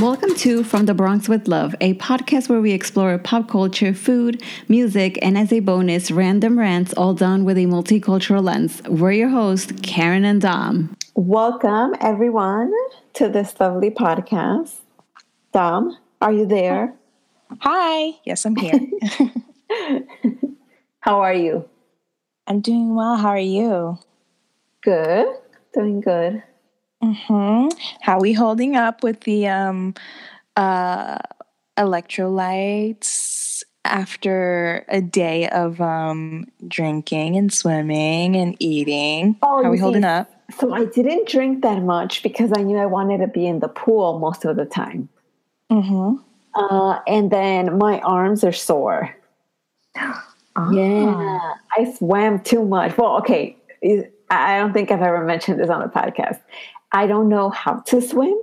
Welcome to From the Bronx with Love, a podcast where we explore pop culture, food, music, and as a bonus, random rants, all done with a multicultural lens. We're your hosts, Karen and Dom. Welcome, everyone, to this lovely podcast. Dom, are you there? Hi. Yes, I'm here. How are you? I'm doing well. How are you? Good. Doing good. Mm-hmm. How are we holding up with the um, uh, electrolytes after a day of um, drinking and swimming and eating? Oh, How are we holding up? So I didn't drink that much because I knew I wanted to be in the pool most of the time. Mm-hmm. Uh, and then my arms are sore. Ah. Yeah, I swam too much. Well, okay, I I don't think I've ever mentioned this on the podcast. I don't know how to swim.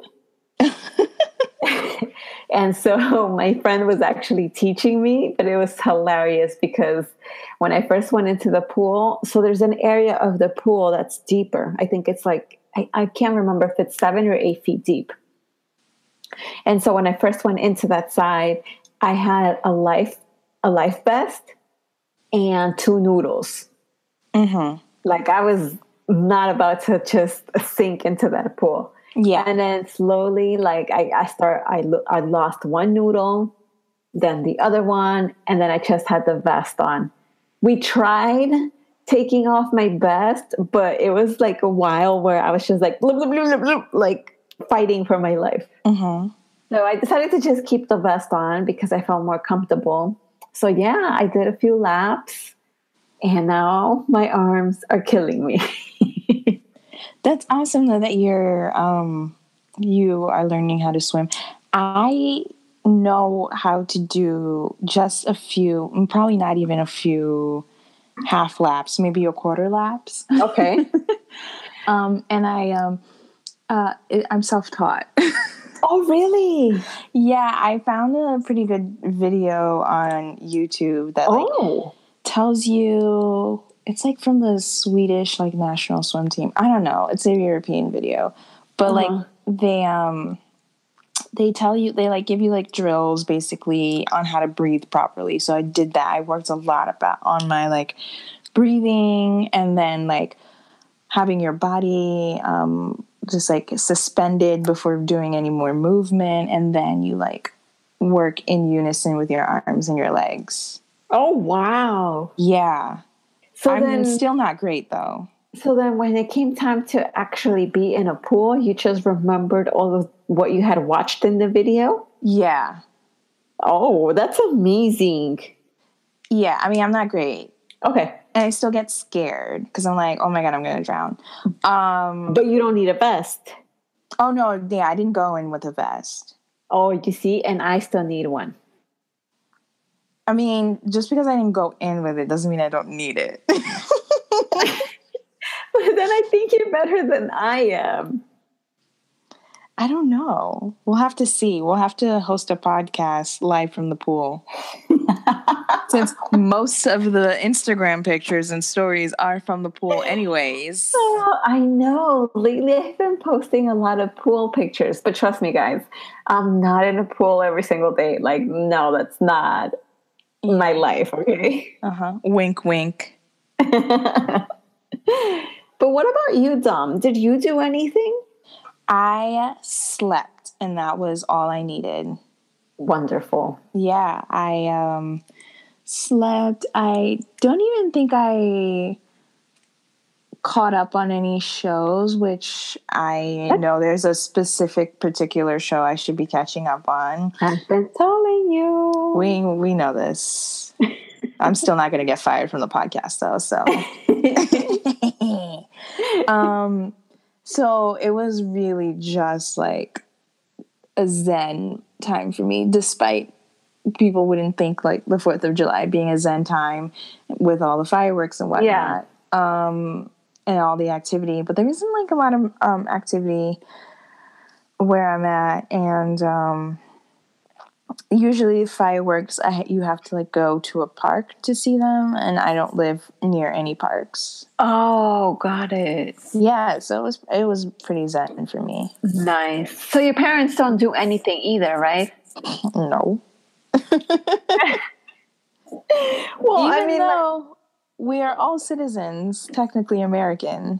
and so my friend was actually teaching me, but it was hilarious because when I first went into the pool, so there's an area of the pool that's deeper. I think it's like, I, I can't remember if it's seven or eight feet deep. And so when I first went into that side, I had a life a life vest and two noodles. Mm-hmm. Like I was not about to just sink into that pool. Yeah. And then slowly, like I, I start, I lo- I lost one noodle, then the other one, and then I just had the vest on. We tried taking off my vest, but it was like a while where I was just like, blub, blub, blub, blub, like fighting for my life. Mm-hmm. So I decided to just keep the vest on because I felt more comfortable. So yeah, I did a few laps and now my arms are killing me. That's awesome though that you're um you are learning how to swim. I know how to do just a few, mm, probably not even a few half laps, maybe a quarter laps. okay. Um and I um uh I'm self-taught. Oh, really? yeah, I found a pretty good video on YouTube that like Oh. Tells you it's like from the Swedish like national swim team. I don't know. It's a European video. But Uh-huh. like they um they tell you they like give you like drills basically on how to breathe properly. So I did that. I worked a lot about on my like breathing and then like having your body um just like suspended before doing any more movement and then you like work in unison with your arms and your legs. Oh, wow. Yeah. So I'm then, still not great though. so then, when it came time to actually be in a pool, you just remembered all of what you had watched in the video. Yeah. Oh, that's amazing. Yeah. I mean, I'm not great. Okay, And I still get scared because I'm like, oh my God, I'm going to drown. Um, but you don't need a vest. oh no, yeah, I didn't go in with a vest. Oh, you see, and I still need one. I mean, just because I didn't go in with it doesn't mean I don't need it. But then I think you're better than I am. I don't know. We'll have to see. We'll have to host a podcast live from the pool. Since most of the Instagram pictures and stories are from the pool, anyways. Oh, I know. Lately, I've been posting a lot of pool pictures, but trust me, guys, I'm not in a pool every single day. Like, no, that's not my life. Okay. Uh huh. Wink, wink. But what about you, Dom? Did you do anything? I slept, and that was all I needed. Wonderful. Yeah, I um slept. I don't even think I caught up on any shows, which I know there's a specific particular show I should be catching up on. I've been telling you. We we know this. I'm still not going to get fired from the podcast though, so. Um so it was really just like a zen time for me despite people wouldn't think like the 4th of July being a zen time with all the fireworks and whatnot um and all the activity but there isn't like a lot of um activity where I'm at and um usually fireworks I, you have to like go to a park to see them and i don't live near any parks Oh, got it. yeah so it was it was pretty zen for me Nice. So your parents don't do anything either, right? no Well, even I mean, like- though we are all citizens technically american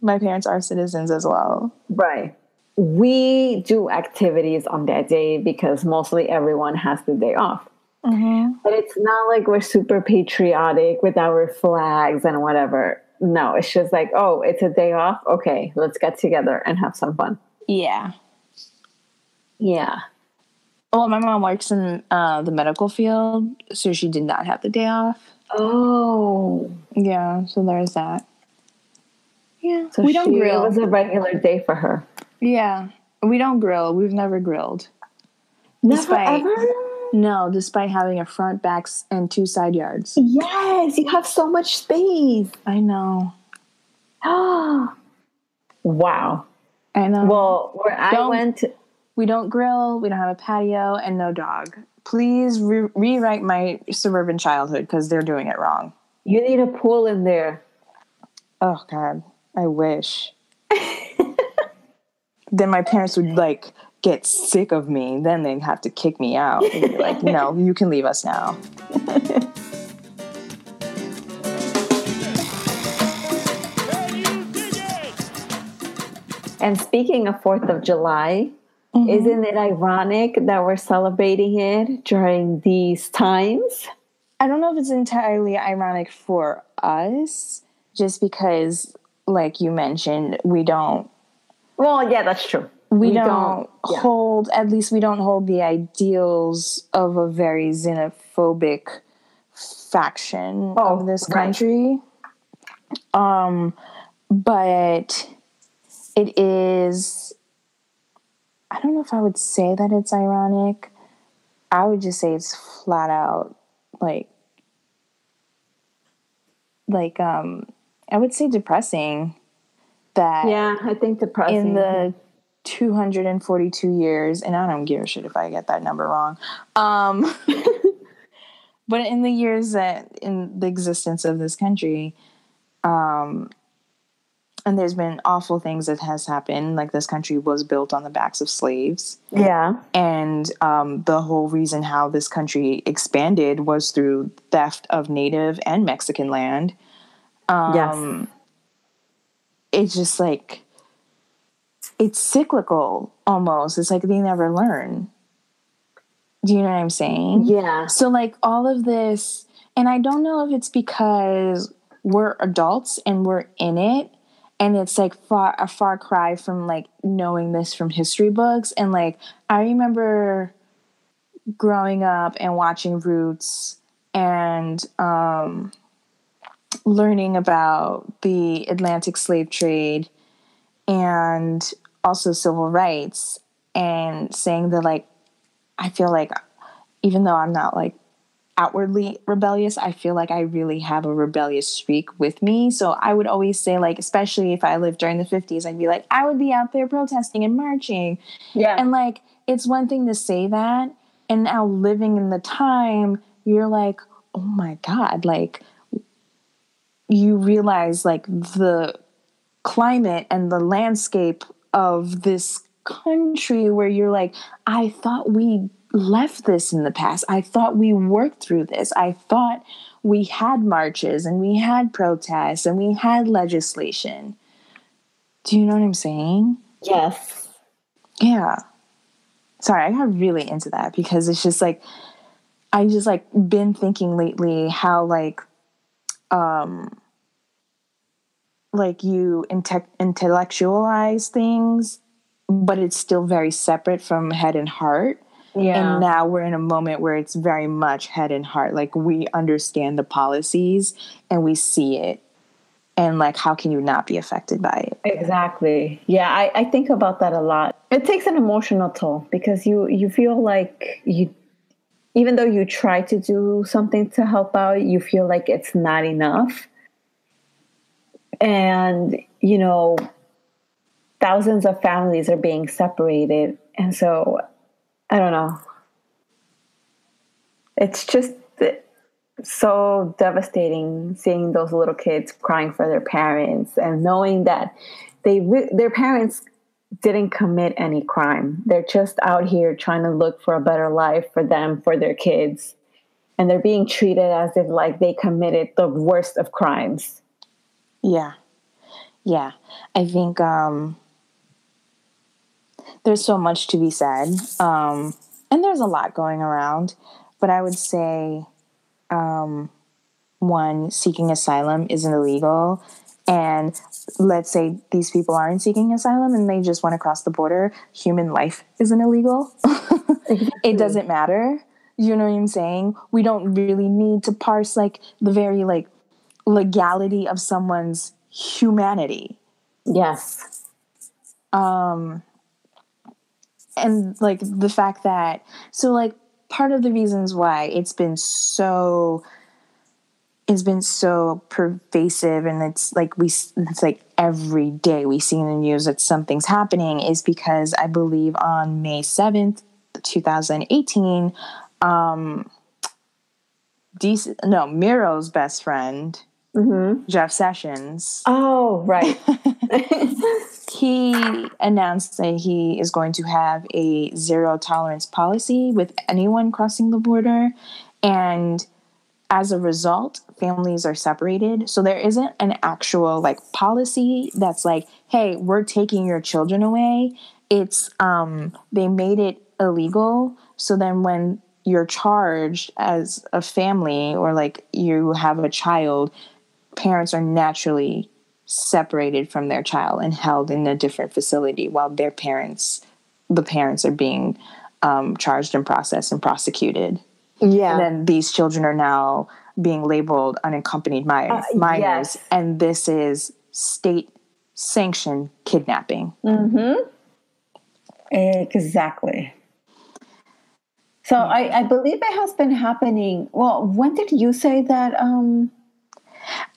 my parents are citizens as well right. We do activities on that day because mostly everyone has the day off. But it's not like we're super patriotic with our flags and whatever. No, it's just like, oh, it's a day off. Okay, let's get together and have some fun. yeah Yeah. well my mom works in uh, the medical field so she did not have the day off Oh. yeah so there's that yeah So we don't grill It was a regular day for her. Yeah, we don't grill. We've never grilled. Never Despite- ever? No, despite having a front, back, s- and two side yards. Yes, you have so much space. I know. wow. I know. Well, where I Don't- went, we don't grill. We don't have a patio, and no dog. Please re- rewrite my suburban childhood because they're doing it wrong. you need a pool in there. Oh God, I wish. then my parents would like get sick of me. Then they'd have to kick me out. They'd be like, "No, you can leave us now." And speaking of 4th of July, mm-hmm. isn't it ironic that we're celebrating it during these times? I don't know if it's entirely ironic for us, just because, like you mentioned, we don't Well, yeah, that's true. we, We don't, don't- yeah. hold at least we don't hold the ideals of a very xenophobic faction Oh, of this right. country. Um, but it is. I don't know if I would say that it's ironic. I would just say it's flat out like like um I would say depressing that Yeah, I think depressing. in the 242 years and i don't give a shit if i get that number wrong um but in the years that in the existence of this country um and there's been awful things that has happened like this country was built on the backs of slaves yeah. and um, the whole reason how this country expanded was through theft of native and mexican land um, yes. It's just like it's cyclical almost. It's like they never learn. Do you know what I'm saying? Yeah. So like all of this, and I don't know if it's because we're adults and we're in it, and it's like far a far cry from like knowing this from history books. And like I remember growing up and watching Roots and um, learning about the Atlantic slave trade and also civil rights and saying that like I feel like even though I'm not like outwardly rebellious, I feel like I really have a rebellious streak with me. So I would always say like especially if I lived during the 50s, I'd be like I would be out there protesting and marching. Yeah. And like it's one thing to say that and now living in the time, you're like, "Oh my god, like you realize like the climate and the landscape of this country where you're like, I thought we left this in the past. I thought we worked through this. I thought we had marches and we had protests and we had legislation. Do you know what I'm saying? yes. Yeah. Sorry, I got really into that because it's just like I just like been thinking lately how like um like you inte- intellectualize things but it's still very separate from head and heart Yeah. and now we're in a moment where it's very much head and heart like we understand the policies and we see it and like how can you not be affected by it Exactly. Yeah, I, I think about that a lot. It takes an emotional toll because you you feel like you even though you try to do something to help out, you feel like it's not enough. And you know, thousands of families are being separated. And so I don't know. it's just so devastating seeing those little kids crying for their parents and knowing that they their parents didn't commit any crime. They're just out here trying to look for a better life for them, for their kids. And they're being treated as if like they committed the worst of crimes. Yeah. Yeah. I think um there's so much to be said. Um and there's a lot going around, but I would say um one seeking asylum isn't illegal and let's say these people aren't seeking asylum and they just want to cross the border, human life isn't illegal. It doesn't matter. You know what I'm saying? We don't really need to parse like the very like legality of someone's humanity. Yes. Um and like the fact that so like part of the reasons why it's been so it's been so pervasive and it's like we it's like every day we see in the news that something's happening is because i believe on may 7th 2018 um DC, no miro's best friend mm-hmm. jeff sessions oh right he announced that he is going to have a zero tolerance policy with anyone crossing the border and as a result, families are separated. So there isn't an actual like policy that's like, hey, we're taking your children away. It's um they made it illegal. So then when you're charged as a family or like you have a child, parents are naturally separated from their child and held in a different facility while their parents the parents are being um, charged and processed and prosecuted. Yeah. And then these children are now being labeled unaccompanied minors, uh, minors yes. and this is state sanctioned kidnapping. Mm-hmm. Exactly. So I, I believe it has been happening. Well, when did you say that? Um...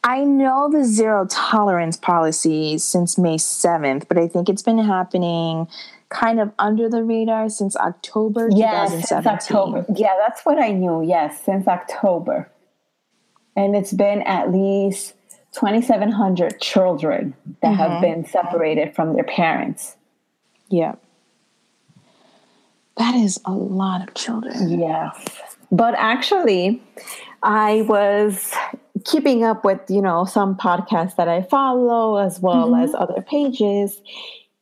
I know the zero tolerance policy since May 7th, but I think it's been happening kind of under the radar since October yes, 2017. Since October. Yeah, that's what I knew. Yes, since October. And it's been at least 2,700 children that mm-hmm. have been separated from their parents. Yeah. That is a lot of children. Yes. But actually, I was keeping up with, you know, some podcasts that I follow as well mm-hmm. as other pages.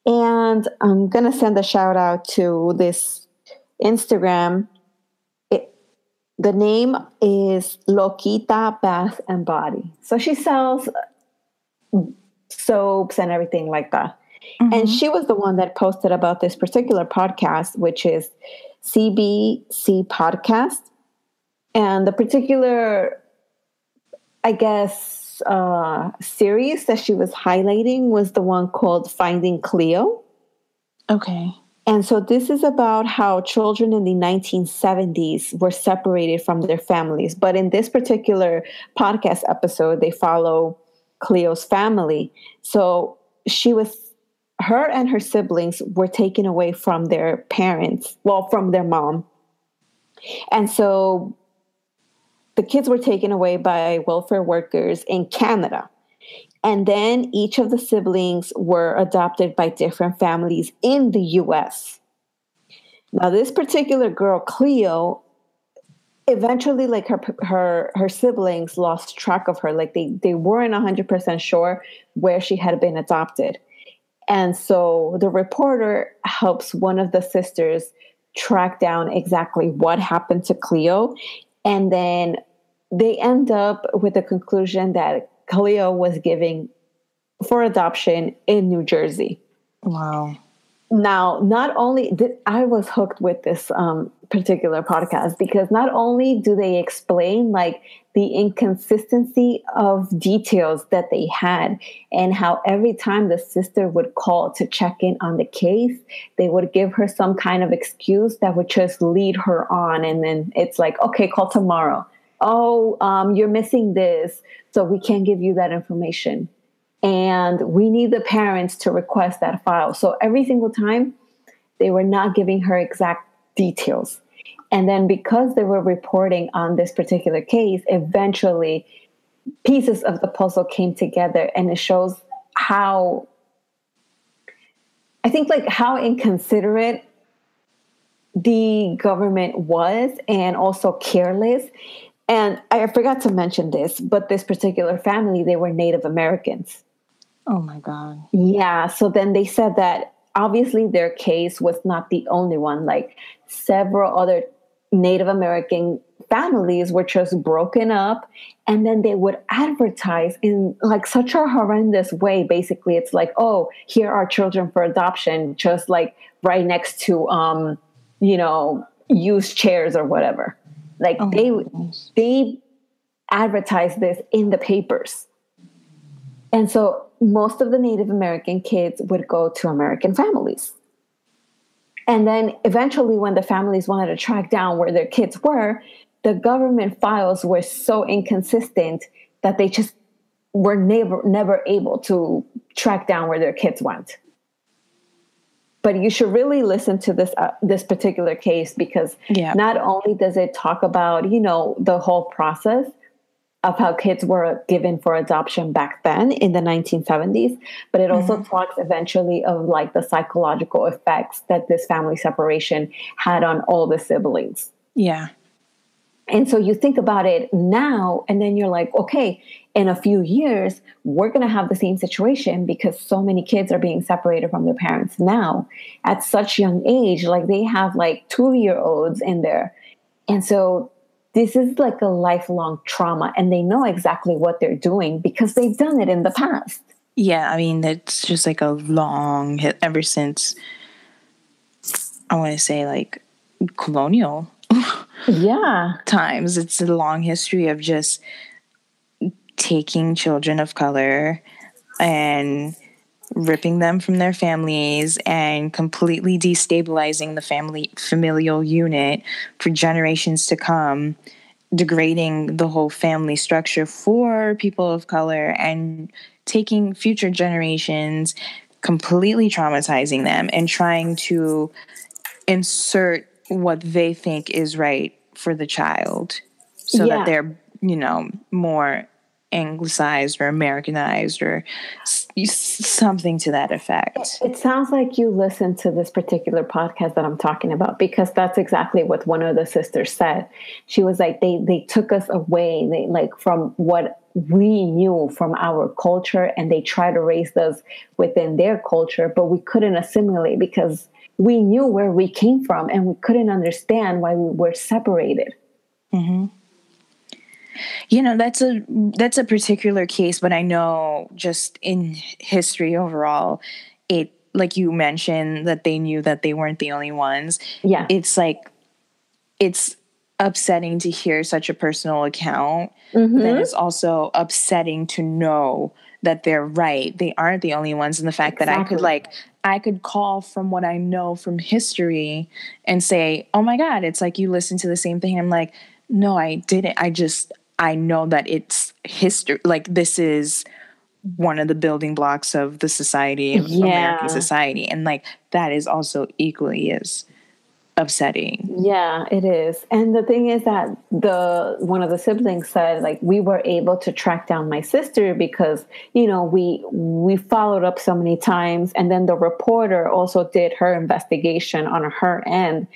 And I'm going to send a shout out to this Instagram. It, the name is Loquita Bath and Body. So she sells soaps and everything like that. Mm-hmm. And she was the one that posted about this particular podcast, which is CBC Podcast. And the particular, I guess, uh, series that she was highlighting was the one called Finding Cleo. Okay. And so this is about how children in the 1970s were separated from their families. But in this particular podcast episode, they follow Cleo's family. So she was, her and her siblings were taken away from their parents, well, from their mom. And so the kids were taken away by welfare workers in Canada. And then each of the siblings were adopted by different families in the US. Now, this particular girl, Cleo, eventually like her her her siblings lost track of her like they they weren't 100% sure where she had been adopted and so the reporter helps one of the sisters track down exactly what happened to Cleo and then they end up with the conclusion that Cleo was giving for adoption in New Jersey. Wow. Now, not only did I was hooked with this um, particular podcast because not only do they explain like the inconsistency of details that they had and how every time the sister would call to check in on the case, they would give her some kind of excuse that would just lead her on. And then it's like, okay, call tomorrow. Oh, um, you're missing this. So we can't give you that information and we need the parents to request that file. So every single time, they were not giving her exact details. And then because they were reporting on this particular case, eventually pieces of the puzzle came together and it shows how I think like how inconsiderate the government was and also careless. And I forgot to mention this, but this particular family, they were Native Americans. Oh my God. Yeah. So then they said that obviously their case was not the only one. Like several other Native American families were just broken up and then they would advertise in like such a horrendous way basically it's like oh here are children for adoption just like right next to um you know used chairs or whatever like oh they they advertised this in the papers and so most of the native american kids would go to american families and then eventually, when the families wanted to track down where their kids were, the government files were so inconsistent that they just were never never able to track down where their kids went. But you should really listen to this uh, this particular case because yeah. not only does it talk about you know the whole process, of how kids were given for adoption back then in the 1970s but it also mm-hmm. talks eventually of like the psychological effects that this family separation had on all the siblings. Yeah. And so you think about it now and then you're like okay in a few years we're going to have the same situation because so many kids are being separated from their parents now. At such young age like they have like 2 year olds in there. And so this is like a lifelong trauma and they know exactly what they're doing because they've done it in the past. Yeah, I mean, it's just like a long hit ever since I want to say like colonial yeah times. It's a long history of just taking children of color and ripping them from their families and completely destabilizing the family familial unit for generations to come degrading the whole family structure for people of color and taking future generations completely traumatizing them and trying to insert what they think is right for the child so yeah. that they're you know more anglicized or Americanized or something to that effect. It sounds like you listened to this particular podcast that I'm talking about because that's exactly what one of the sisters said. She was like, they they took us away, they like from what we knew from our culture, and they tried to raise us within their culture, but we couldn't assimilate because we knew where we came from and we couldn't understand why we were separated. Mm-hmm. You know, that's a that's a particular case, but I know just in history overall, it like you mentioned that they knew that they weren't the only ones. Yeah. It's like it's upsetting to hear such a personal account. Mm-hmm. Then it's also upsetting to know that they're right. They aren't the only ones. And the fact exactly. that I could like I could call from what I know from history and say, Oh my God, it's like you listen to the same thing. I'm like, no, I didn't. I just I know that it's history. Like this is one of the building blocks of the society of yeah. American society, and like that is also equally as upsetting. Yeah, it is. And the thing is that the one of the siblings said like we were able to track down my sister because you know we we followed up so many times and then the reporter also did her investigation on her end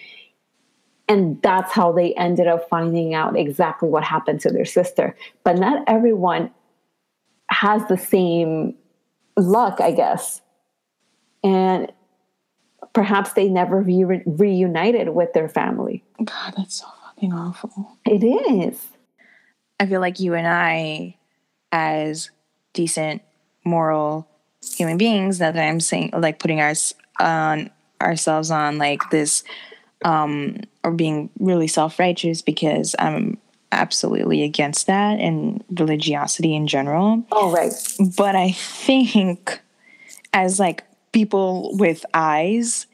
and that's how they ended up finding out exactly what happened to their sister. But not everyone has the same luck, I guess. And perhaps they never re- reunited with their family. God, that's so fucking awful. It is. I feel like you and I, as decent, moral human beings, that I'm saying, like putting us on ourselves on like this um, or being really self righteous because I'm absolutely against that and religiosity in general. Oh, right. But I think as like people with eyes,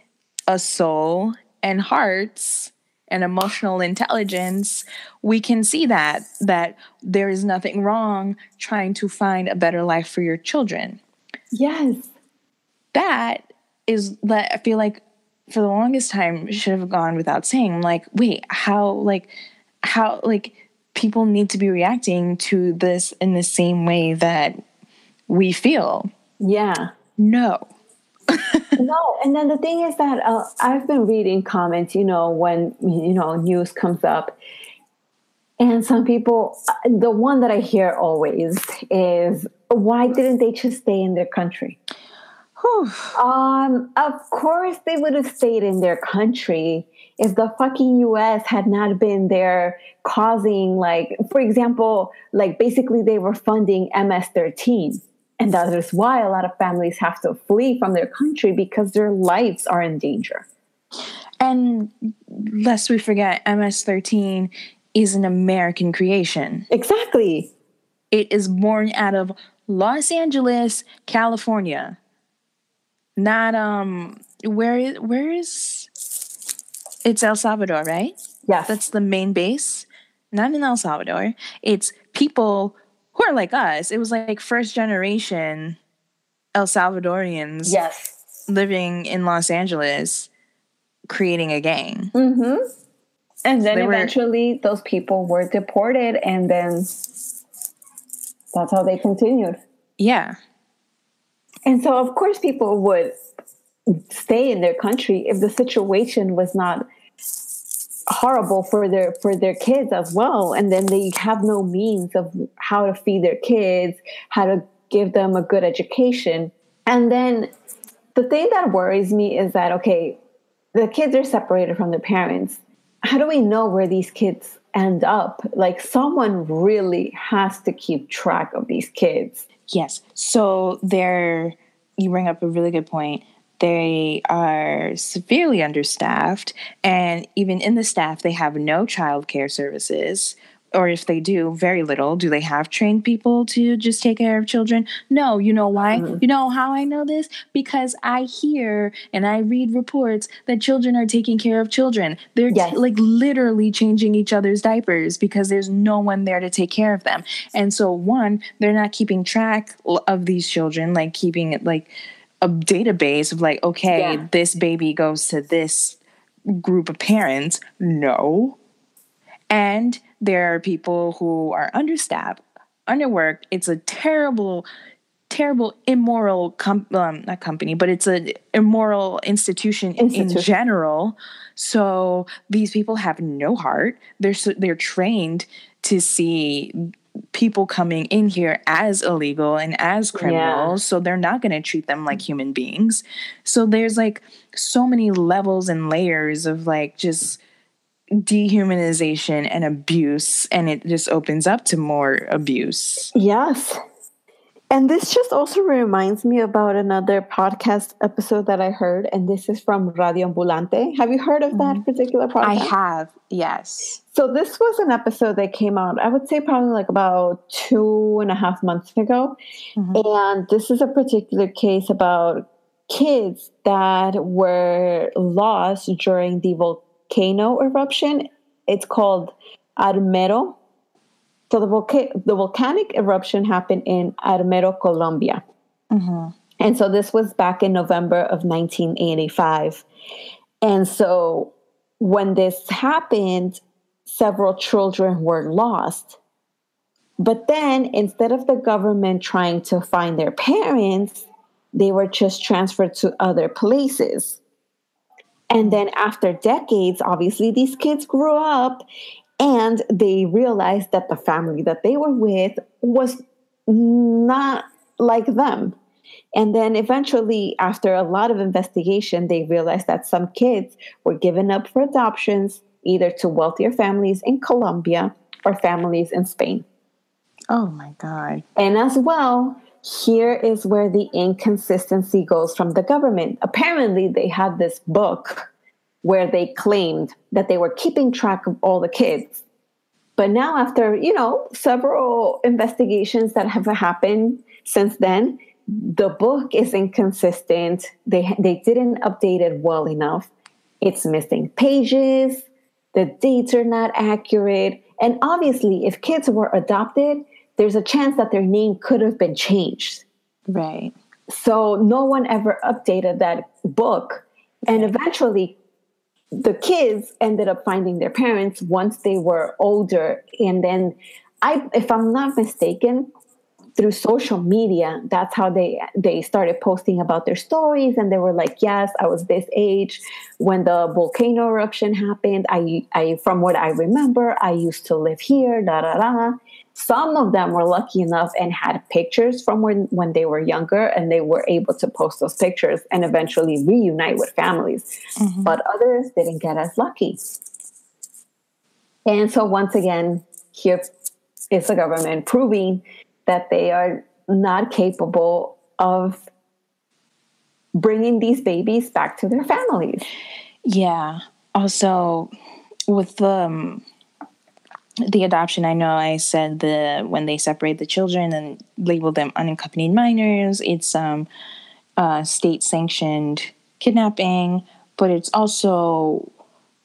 a soul, and hearts and emotional intelligence, we can see that that there is nothing wrong trying to find a better life for your children. Yes. That is that I feel like for the longest time should have gone without saying. Like, wait, how like how like people need to be reacting to this in the same way that we feel. Yeah. No. no, and then the thing is that uh, I've been reading comments, you know, when you know news comes up, and some people, the one that I hear always is, why didn't they just stay in their country? Um, of course they would have stayed in their country if the fucking US had not been there causing like for example, like basically they were funding MS-13. And that is why a lot of families have to flee from their country because their lives are in danger. And lest we forget, MS-13 is an American creation. Exactly. It is born out of Los Angeles, California. Not um where is where is it's El Salvador, right? Yes. That's the main base. Not in El Salvador. It's people who are like us. It was like first generation El Salvadorians. Yes. Living in Los Angeles, creating a gang. Mm-hmm. And then eventually were, those people were deported and then that's how they continued. Yeah. And so, of course, people would stay in their country if the situation was not horrible for their for their kids as well. And then they have no means of how to feed their kids how to give them a good education. And then the thing that worries me is that okay the kids are separated from their parents. How do we know where these kids end up? Like someone really has to keep track of these kids Yes. So there, you bring up a really good point. They are severely understaffed, and even in the staff, they have no childcare services or if they do, very little. Do they have trained people to just take care of children? No. You know why? Mm-hmm. You know how I know this? Because I hear and I read reports that children are taking care of children. They're yes. t- like literally changing each other's diapers because there's no one there to take care of them. And so, one, they're not keeping track of these children, like keeping it like a database of like, okay, yeah. this baby goes to this group of parents. No. And there are people who are understaffed, underworked. It's a terrible, terrible, immoral, com- um, not company, but it's an immoral institution, institution, in general. So these people have no heart. They're so, they're trained to see people coming in here as illegal and as criminals yeah. so they're not going to treat them like human beings so there's like so many levels and layers of like just dehumanization and abuse and it just opens up to more abuse yes and this just also reminds me about another podcast episode that I heard, and this is from Radio Ambulante. Have you heard of that mm-hmm. particular podcast? I have, yes. So this was an episode that came out, I would say probably like about two and a half months ago. Mm-hmm. And this is a particular case about kids that were lost during the volcano volcano eruption. It's called Armero. So the, volca- the volcanic eruption happened in Armero, Colombia. Mm-hmm. And so this was back in November of 1985. And so when this happened, several children were lost. But then instead of the government trying to find their parents, they were just transferred to other places. And then after decades, obviously, these kids grew up and they realized that the family that they were with was not like them. And then eventually, after a lot of investigation, they realized that some kids were given up for adoptions, either to wealthier families in Colombia or families in Spain. Oh my God. And as well, here is where the inconsistency goes from the government. Apparently, they had this book where they claimed that they were keeping track of all the kids. But now, after you know several investigations that have happened since then, the book is inconsistent. They they didn't update it well enough. It's missing pages. The dates are not accurate. And obviously, if kids were adopted, there's a chance that their name could have been changed. Right. So no one ever updated that book. And eventually, the kids ended up finding their parents once they were older. And then, I, if I'm not mistaken, through social media that's how they they started posting about their stories and they were like yes i was this age when the volcano eruption happened i i from what i remember i used to live here da da da some of them were lucky enough and had pictures from when, when they were younger and they were able to post those pictures and eventually reunite with families mm-hmm. but others didn't get as lucky and so once again here is the government proving that they are not capable of bringing these babies back to their families. Yeah. Also, with the um, the adoption, I know I said the when they separate the children and label them unaccompanied minors, it's um uh, state sanctioned kidnapping, but it's also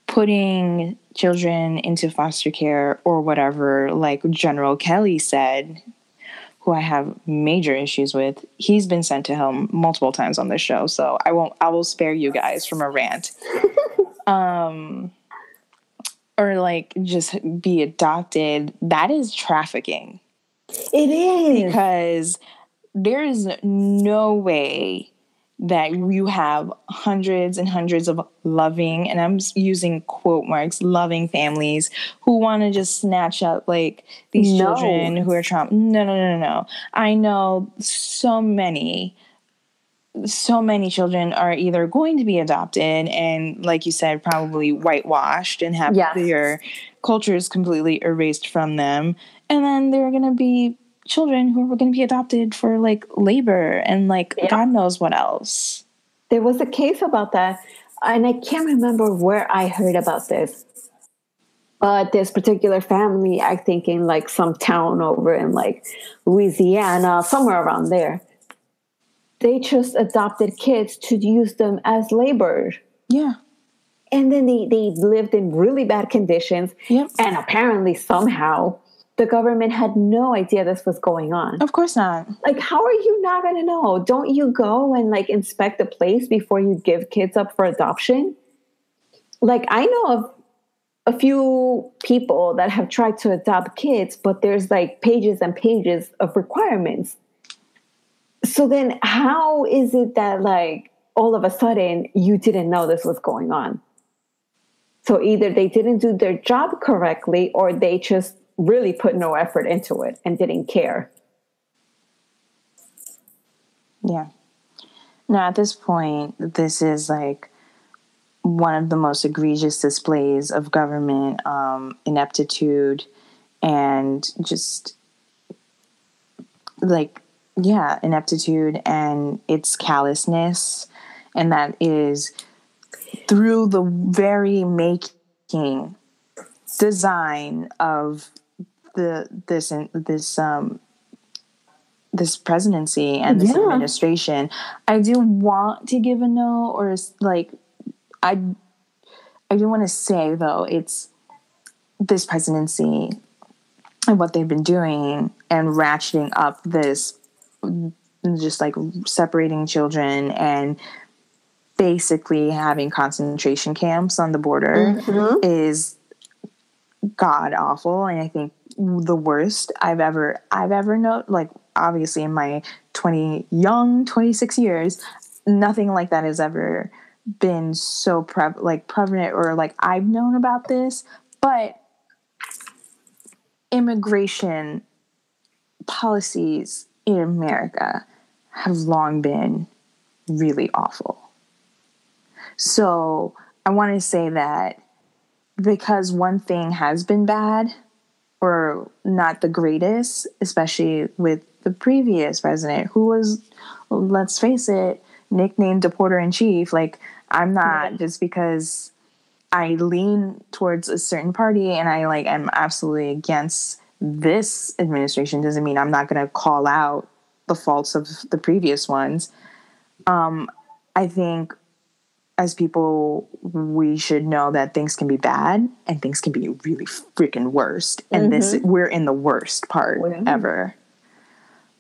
putting children into foster care or whatever, like General Kelly said who I have major issues with, he's been sent to hell multiple times on this show. So I won't I will spare you guys from a rant. um or like just be adopted. That is trafficking. It is. Because there is no way that you have hundreds and hundreds of loving, and I'm using quote marks, loving families who want to just snatch up like these no. children who are trauma. No, no, no, no. I know so many, so many children are either going to be adopted and, like you said, probably whitewashed and have yes. their cultures completely erased from them. And then they're going to be children who are going to be adopted for like labor and like yeah. God knows what else. There was a case about that, and I can't remember where I heard about this. But this particular family, I think in like some town over in like Louisiana, somewhere around there, they just adopted kids to use them as labor. Yeah. And then they, they lived in really bad conditions. Yep. And apparently, somehow, the government had no idea this was going on. Of course not. Like, how are you not going to know? Don't you go and like inspect the place before you give kids up for adoption? Like, I know of a few people that have tried to adopt kids, but there's like pages and pages of requirements. So then, how is it that like all of a sudden you didn't know this was going on? So either they didn't do their job correctly or they just really put no effort into it and didn't care. Yeah. Now, at this point, this is like one of the most egregious displays of government um, ineptitude and just like, yeah, ineptitude and its callousness. And that is through the very making design of the this this um this presidency and this yeah. administration i do want to give a no or like i i do want to say though it's this presidency and what they've been doing and ratcheting up this just like separating children and basically having concentration camps on the border mm-hmm. is god awful and i think the worst I've ever I've ever known. Like obviously in my twenty young twenty six years, nothing like that has ever been so pre- like prevalent or like I've known about this. But immigration policies in America have long been really awful. So I want to say that because one thing has been bad or not the greatest, especially with the previous president, who was, let's face it, nicknamed deporter in chief. Like, I'm not just because I lean towards a certain party and I like am absolutely against this administration doesn't mean I'm not going to call out the faults of the previous ones. Um, I think as people, we should know that things can be bad and things can be really freaking worst. And mm-hmm. this, we're in the worst part ever.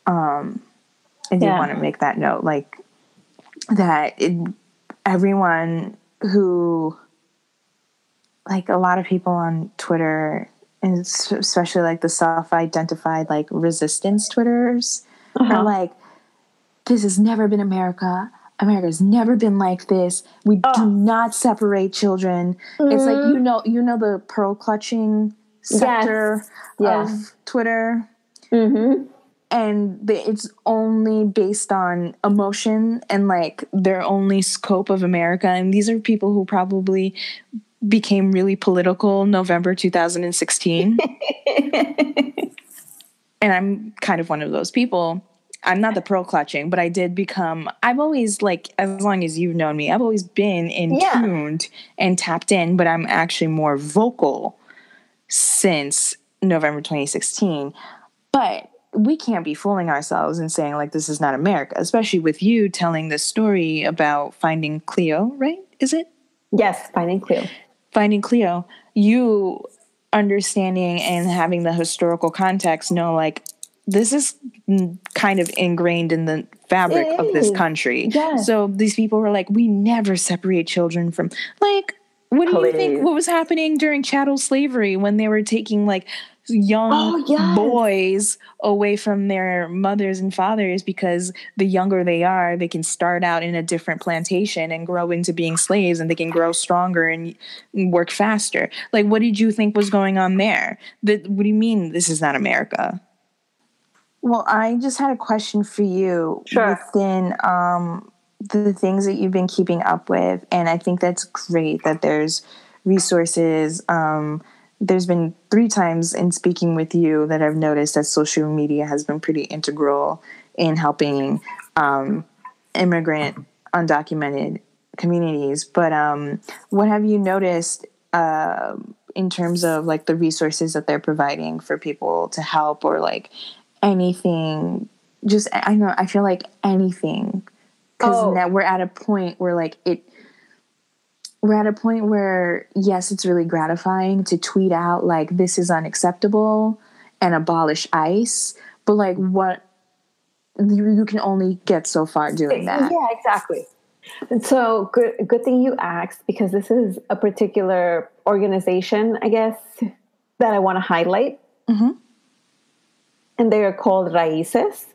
Um, I do yeah. want to make that note, like that. It, everyone who like a lot of people on Twitter and especially like the self-identified like resistance twitters uh-huh. are like this has never been america america's never been like this we oh. do not separate children mm-hmm. it's like you mm-hmm. know you know the pearl clutching sector yes. of twitter mm-hmm. and the, it's only based on emotion and like their only scope of america and these are people who probably became really political November 2016. and I'm kind of one of those people. I'm not the pearl clutching, but I did become. I've always like, as long as you've known me, I've always been in yeah. tuned and tapped in. But I'm actually more vocal since November 2016. But we can't be fooling ourselves and saying like this is not America, especially with you telling the story about finding Cleo. Right? Is it? Yes, finding Cleo. Finding Cleo, you understanding and having the historical context know like this is kind of ingrained in the fabric of this country. So these people were like, we never separate children from like what do Please. you think what was happening during chattel slavery when they were taking like young oh, yes. boys away from their mothers and fathers because the younger they are, they can start out in a different plantation and grow into being slaves and they can grow stronger and work faster. Like, what did you think was going on there? That, what do you mean this is not America? Well, I just had a question for you sure. within um, the things that you've been keeping up with. And I think that's great that there's resources. Um, there's been three times in speaking with you that I've noticed that social media has been pretty integral in helping um, immigrant undocumented communities. But um, what have you noticed uh, in terms of like the resources that they're providing for people to help or like anything? Just I know I feel like anything because oh. now we're at a point where like it we're at a point where yes it's really gratifying to tweet out like this is unacceptable and abolish ice but like what you, you can only get so far doing that. yeah exactly. And so good good thing you asked because this is a particular organization i guess that i want to highlight. Mm-hmm. and they are called RAICES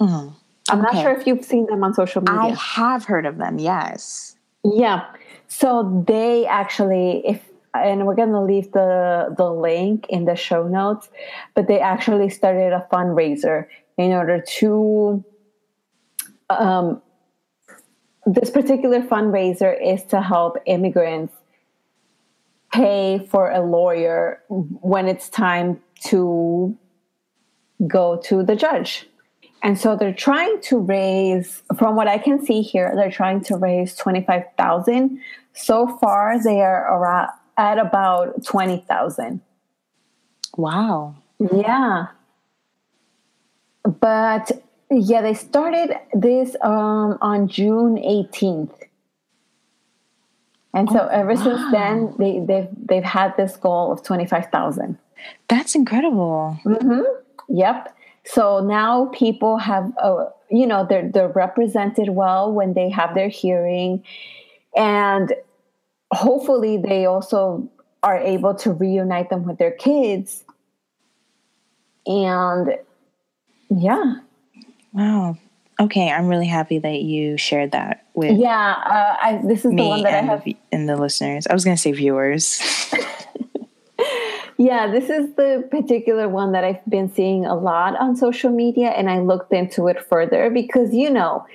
mm-hmm. i'm okay. not sure if you've seen them on social media. i have heard of them yes. Yeah so they actually, if and we're to leave the the link in the show notes, but they actually started a fundraiser in order to. Um, this particular fundraiser is to help immigrants pay for a lawyer when it's time to go to the judge. And so they're trying to raise, from what I can see here, they're trying to raise 25,000. So far, they are around, at about 20,000. Wow. Yeah. But yeah, they started this um, on June 18th. And so oh, ever wow. since then, they, they've, they've had this goal of 25,000. That's incredible. Mm-hmm. Yep. So now people have, uh, you know, they're they're represented well when they have their hearing, and hopefully they also are able to reunite them with their kids. And yeah. Wow. Okay, I'm really happy that you shared that with. Yeah, uh, I, this is the one that I have. And the listeners. I was going to say viewers. Yeah, this is the particular one that I've been seeing a lot on social media, and I looked into it further because, you know,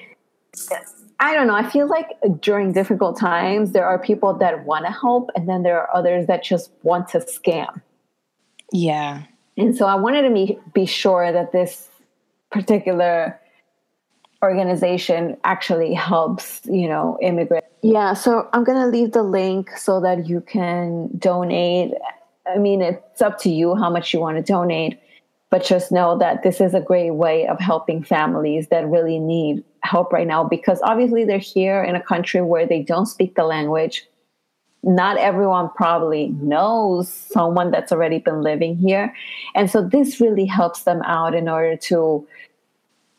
I don't know. I feel like during difficult times, there are people that want to help, and then there are others that just want to scam. Yeah. And so I wanted to be, be sure that this particular organization actually helps, you know, immigrants. Yeah, so I'm going to leave the link so that you can donate I mean, it's up to you how much you want to donate, but just know that this is a great way of helping families that really need help right now because obviously they're here in a country where they don't speak the language. Not everyone probably knows someone that's already been living here. And so this really helps them out in order to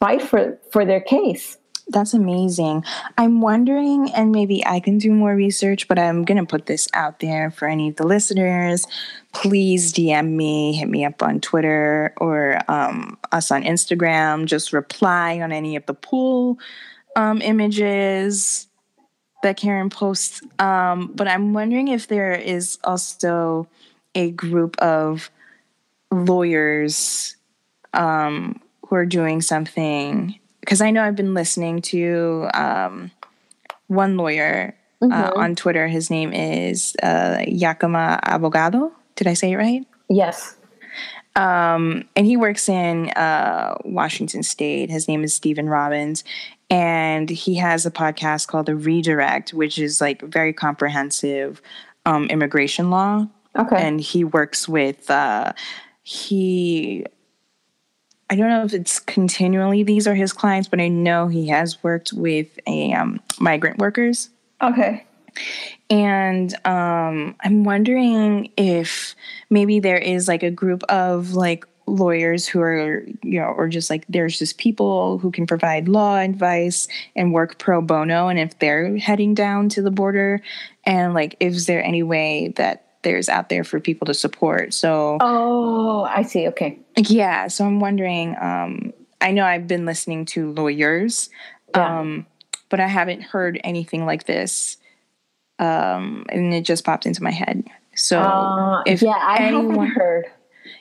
fight for, for their case. That's amazing. I'm wondering, and maybe I can do more research, but I'm going to put this out there for any of the listeners. Please DM me, hit me up on Twitter or um, us on Instagram. Just reply on any of the pool um, images that Karen posts. Um, but I'm wondering if there is also a group of lawyers um, who are doing something because I know I've been listening to um, one lawyer uh, mm-hmm. uh, on Twitter. His name is uh, Yakima Abogado. Did I say it right? Yes. Um, and he works in uh, Washington State. His name is Stephen Robbins, and he has a podcast called The Redirect, which is like very comprehensive um, immigration law. Okay. And he works with uh, he I don't know if it's continually these are his clients, but I know he has worked with a um, migrant workers. Okay. And um, I'm wondering if maybe there is like a group of like lawyers who are, you know, or just like there's just people who can provide law advice and work pro bono. And if they're heading down to the border, and like, is there any way that there's out there for people to support. So Oh, I see. Okay. Yeah, so I'm wondering um I know I've been listening to lawyers yeah. um but I haven't heard anything like this. Um and it just popped into my head. So uh, if yeah, I anyone, haven't heard.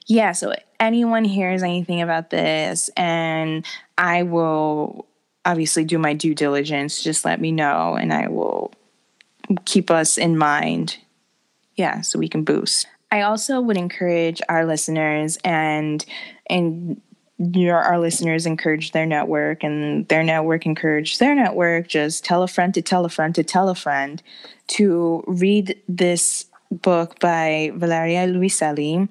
Yeah, so anyone hears anything about this and I will obviously do my due diligence, just let me know and I will keep us in mind yeah, so we can boost. I also would encourage our listeners and and your our listeners encourage their network and their network encourage their network just tell a friend to tell a friend to tell a friend to read this book by Valeria Luiselli.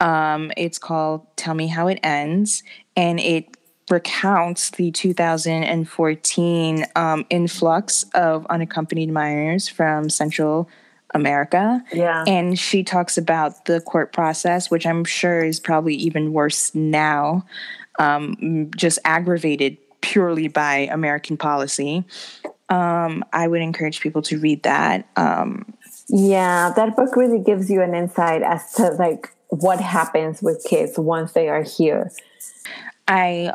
Um, it's called Tell Me How It Ends, and it recounts the 2014 um, influx of unaccompanied minors from Central America. Yeah. And she talks about the court process, which I'm sure is probably even worse now, um, just aggravated purely by American policy. Um, I would encourage people to read that. Um, yeah, that book really gives you an insight as to like what happens with kids once they are here. I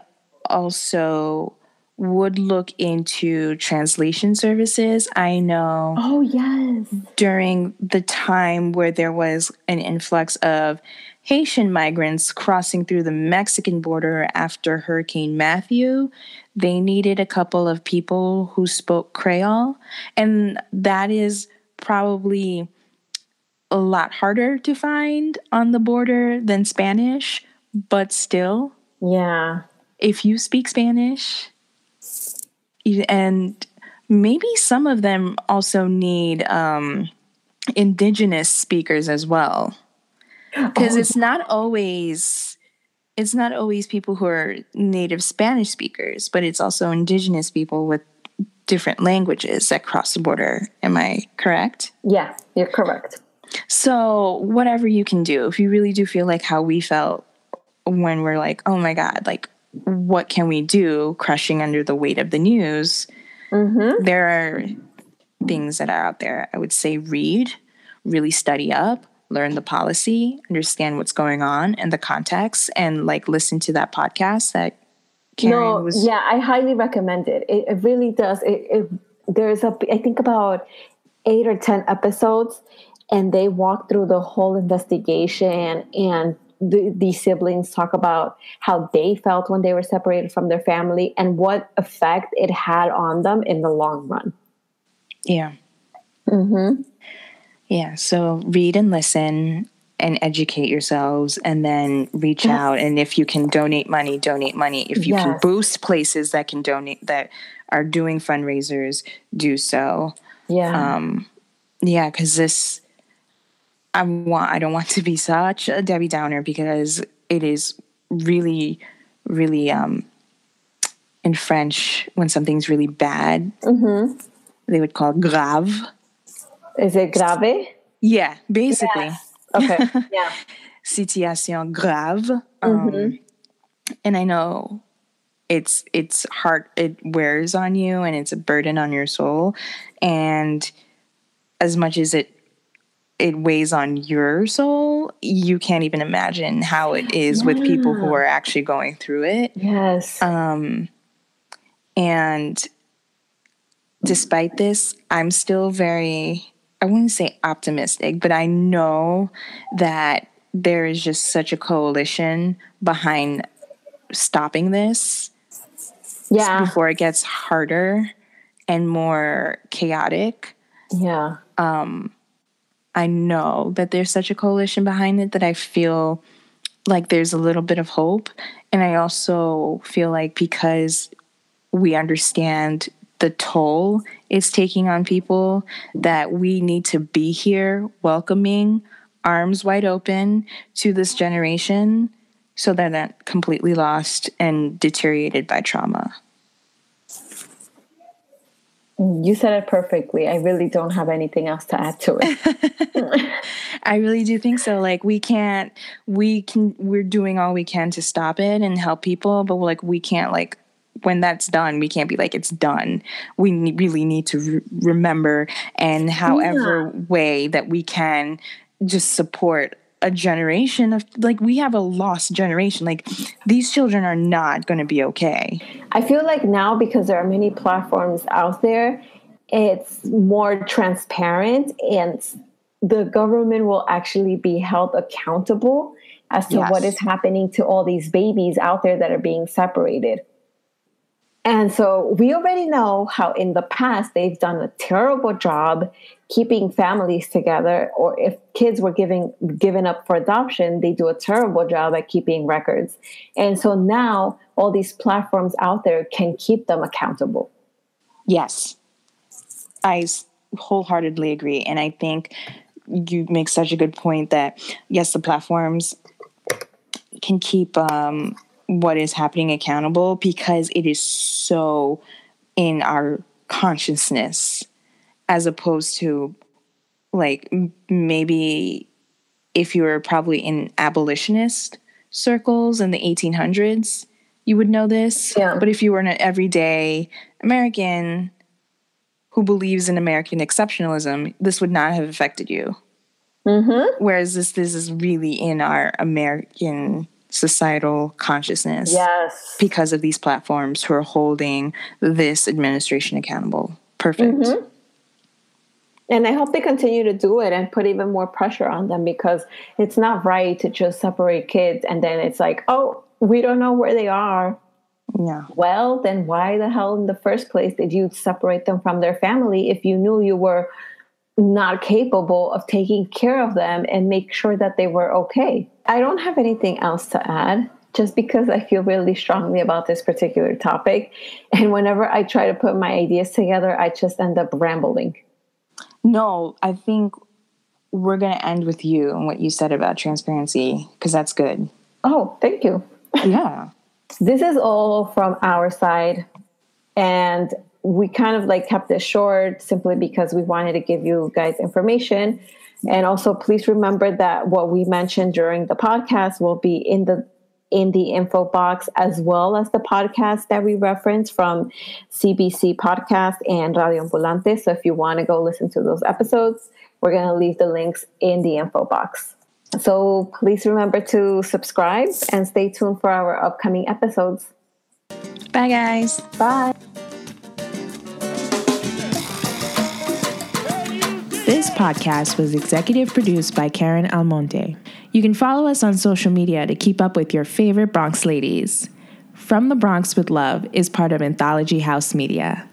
also would look into translation services. I know. Oh, yes. During the time where there was an influx of Haitian migrants crossing through the Mexican border after Hurricane Matthew, they needed a couple of people who spoke Creole. And that is probably a lot harder to find on the border than Spanish, but still. Yeah. If you speak Spanish, and maybe some of them also need um, indigenous speakers as well. Because oh. it's not always it's not always people who are native spanish speakers but it's also indigenous people with different languages that cross the border. Am i correct? Yeah you're correct. So whatever you can do if you really do feel like how we felt when we're like oh my god like what can we do crushing under the weight of the news? Mm-hmm. there are things that are out there. I would say read really study up learn the policy understand what's going on and the context and like listen to that podcast that Karen no, was yeah i highly recommend it. It, it really does. It, it there's a i think about eight or ten episodes and they walk through the whole investigation and the, these siblings talk about how they felt when they were separated from their family and what effect it had on them in the long run. Yeah. Mm-hmm. Yeah. So read and listen and educate yourselves and then reach yes. out. And if you can donate money, donate money. If you yes. can boost places that can donate, that are doing fundraisers, do so. Yeah. Um, yeah. Cause this, I want I don't want to be such a Debbie Downer because it is really, really um in French when something's really bad. Mm-hmm. They would call it grave. Is it grave? Yeah, basically. Yes. Okay. Yeah. Situation grave. Um, mm-hmm. And I know it's it's hard it wears on you and it's a burden on your soul and as much as it it weighs on your soul you can't even imagine how it is yeah. with people who are actually going through it. Yes. Um and despite this i'm still very i wouldn't say optimistic but i know that there is just such a coalition behind stopping this yeah. before it gets harder and more chaotic. Yeah. Um i know that there's such a coalition behind it that i feel like there's a little bit of hope and i also feel like because we understand the toll it's taking on people that we need to be here welcoming arms wide open to this generation so they're not completely lost and deteriorated by trauma. You said it perfectly. I really don't have anything else to add to it. I really do think so. Like we can't we can we're doing all we can to stop it and help people, but like we can't like when that's done, we can't be like it's done. We really need to re- remember and however yeah. way that we can just support a generation of like we have a lost generation. Like these children are not going to be okay. I feel like now because there are many platforms out there it's more transparent and the government will actually be held accountable as to yes. what is happening to all these babies out there that are being separated and so we already know how in the past they've done a terrible job keeping families together or if kids were giving given up for adoption they do a terrible job at keeping records. And so now all these platforms out there can keep them accountable. Yes. I wholeheartedly agree. And i think you make such a good point that yes the platforms can keep um, what is happening accountable because it is so in our consciousness as opposed to like maybe if you were probably in abolitionist circles in the 1800s you would know this yeah. but if you were an everyday american who believes in american exceptionalism this would not have affected you mm-hmm. whereas this this is really in our american societal consciousness yes because of these platforms who are holding this administration accountable perfect mm-hmm and I hope they continue to do it and put even more pressure on them because it's not right to just separate kids and then it's like, oh, we don't know where they are. Yeah. Well, then why the hell in the first place did you separate them from their family if you knew you were not capable of taking care of them and make sure that they were okay? I don't have anything else to add just because I feel really strongly about this particular topic. And whenever I try to put my ideas together, I just end up rambling. No, I think we're going to end with you and what you said about transparency because that's good. Oh, thank you. Yeah. this is all from our side. And we kind of like kept it short simply because we wanted to give you guys information. And also, please remember that what we mentioned during the podcast will be in the in the info box, as well as the podcast that we reference from CBC Podcast and Radio Ambulante. So if you want to go listen to those episodes, we're going to leave the links in the info box. So please remember to subscribe and stay tuned for our upcoming episodes. Bye, guys. Bye. Podcast was executive produced by Karen Almonte. You can follow us on social media to keep up with your favorite Bronx ladies. From the Bronx with Love is part of Anthology House Media.